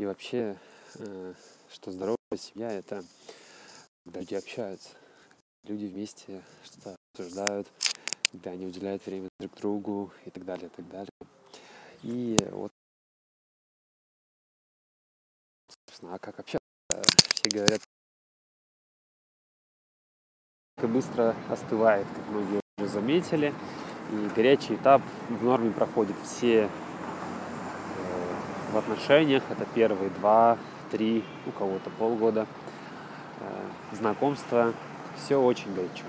И вообще, э, что здоровая семья – это когда люди общаются, люди вместе что-то обсуждают, когда они уделяют время друг другу и так далее, и так далее. И вот, собственно, а как общаться? Все говорят, быстро остывает, как многие уже заметили. И горячий этап в норме проходит все в отношениях. Это первые два, три, у кого-то полгода э, знакомства. Все очень горячо.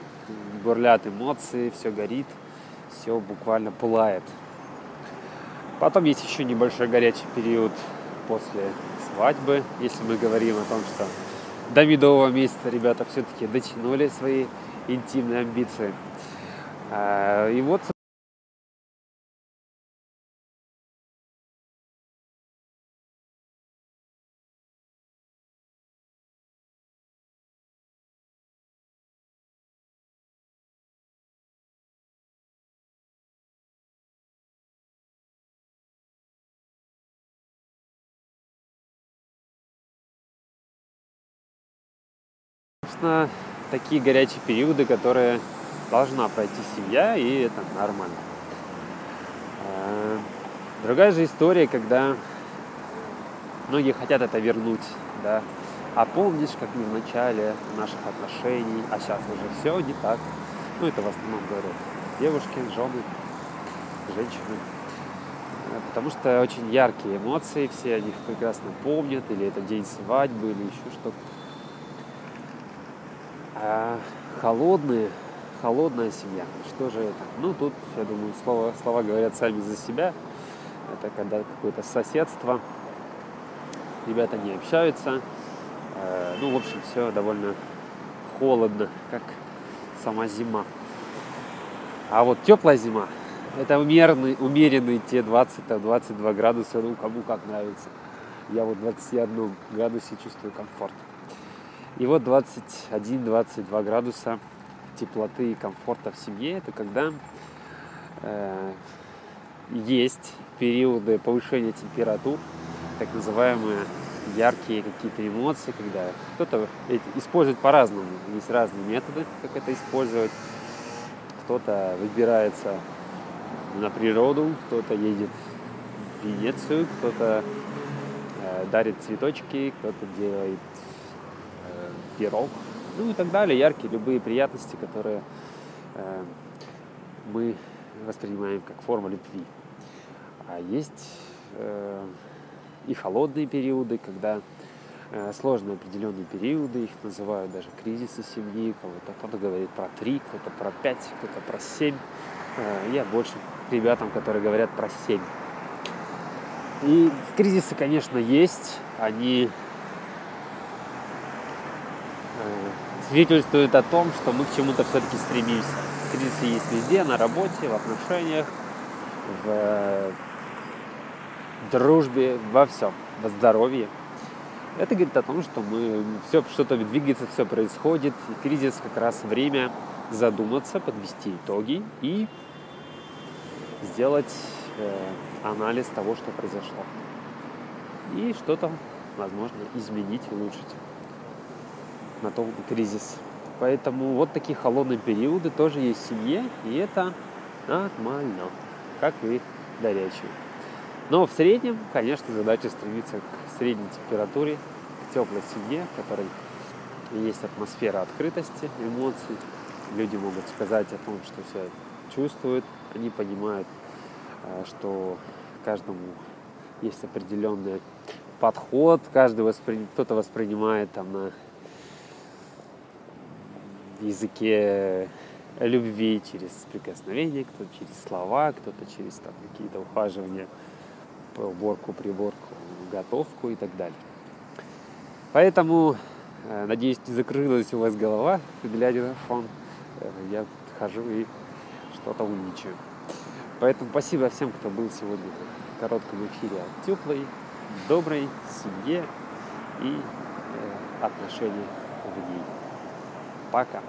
Бурлят эмоции, все горит, все буквально пылает. Потом есть еще небольшой горячий период после свадьбы, если мы говорим о том, что до медового месяца ребята все-таки дотянули свои интимные амбиции. А, и вот собственно, такие горячие периоды, которые должна пройти семья, и это нормально. А, другая же история, когда многие хотят это вернуть, да. А помнишь, как мы в начале наших отношений, а сейчас уже все не так. Ну, это в основном говорят девушки, жены, женщины. А, потому что очень яркие эмоции, все они прекрасно помнят, или это день свадьбы, или еще что-то. А холодные, холодная семья. Что же это? Ну, тут, я думаю, слова, слова говорят сами за себя. Это когда какое-то соседство, ребята не общаются. Э, ну, в общем, все довольно холодно, как сама зима. А вот теплая зима, это умеренные, умеренные те 20-22 градуса, ну, кому как нравится. Я вот в 21 градусе чувствую комфорт. И вот 21-22 градуса теплоты и комфорта в семье, это когда э, есть периоды повышения температур, так называемые яркие какие-то эмоции, когда кто-то использует по-разному, есть разные методы, как это использовать. Кто-то выбирается на природу, кто-то едет в Венецию, кто-то э, дарит цветочки, кто-то делает пирог, ну и так далее, яркие любые приятности, которые э, мы воспринимаем как форма любви. А есть э, и холодные периоды, когда э, сложные определенные периоды, их называют даже кризисы семьи, кого-то кто-то говорит про три, кто-то про пять, кто-то про семь. Э, я больше к ребятам, которые говорят про семь. И кризисы, конечно, есть, они свидетельствует о том, что мы к чему-то все-таки стремимся. Кризисы есть везде, на работе, в отношениях, в э, дружбе, во всем, во здоровье. Это говорит о том, что мы все что-то двигается, все происходит. И кризис как раз время задуматься, подвести итоги и сделать э, анализ того, что произошло. И что-то, возможно, изменить, улучшить на том кризис. Поэтому вот такие холодные периоды тоже есть в семье, и это нормально, как и горячие. Но в среднем, конечно, задача стремиться к средней температуре, к теплой семье, в которой есть атмосфера открытости, эмоций. Люди могут сказать о том, что все чувствуют, они понимают, э, что каждому есть определенный подход, каждый воспри... кто-то воспринимает там на языке любви через прикосновение, кто-то через слова, кто-то через там, какие-то ухаживания уборку, приборку, готовку и так далее. Поэтому, э, надеюсь, не закрылась у вас голова, глядя на фон. Э, я хожу и что-то умничаю. Поэтому спасибо всем, кто был сегодня в коротком эфире о теплой, доброй семье и э, отношениях в ней. Пока.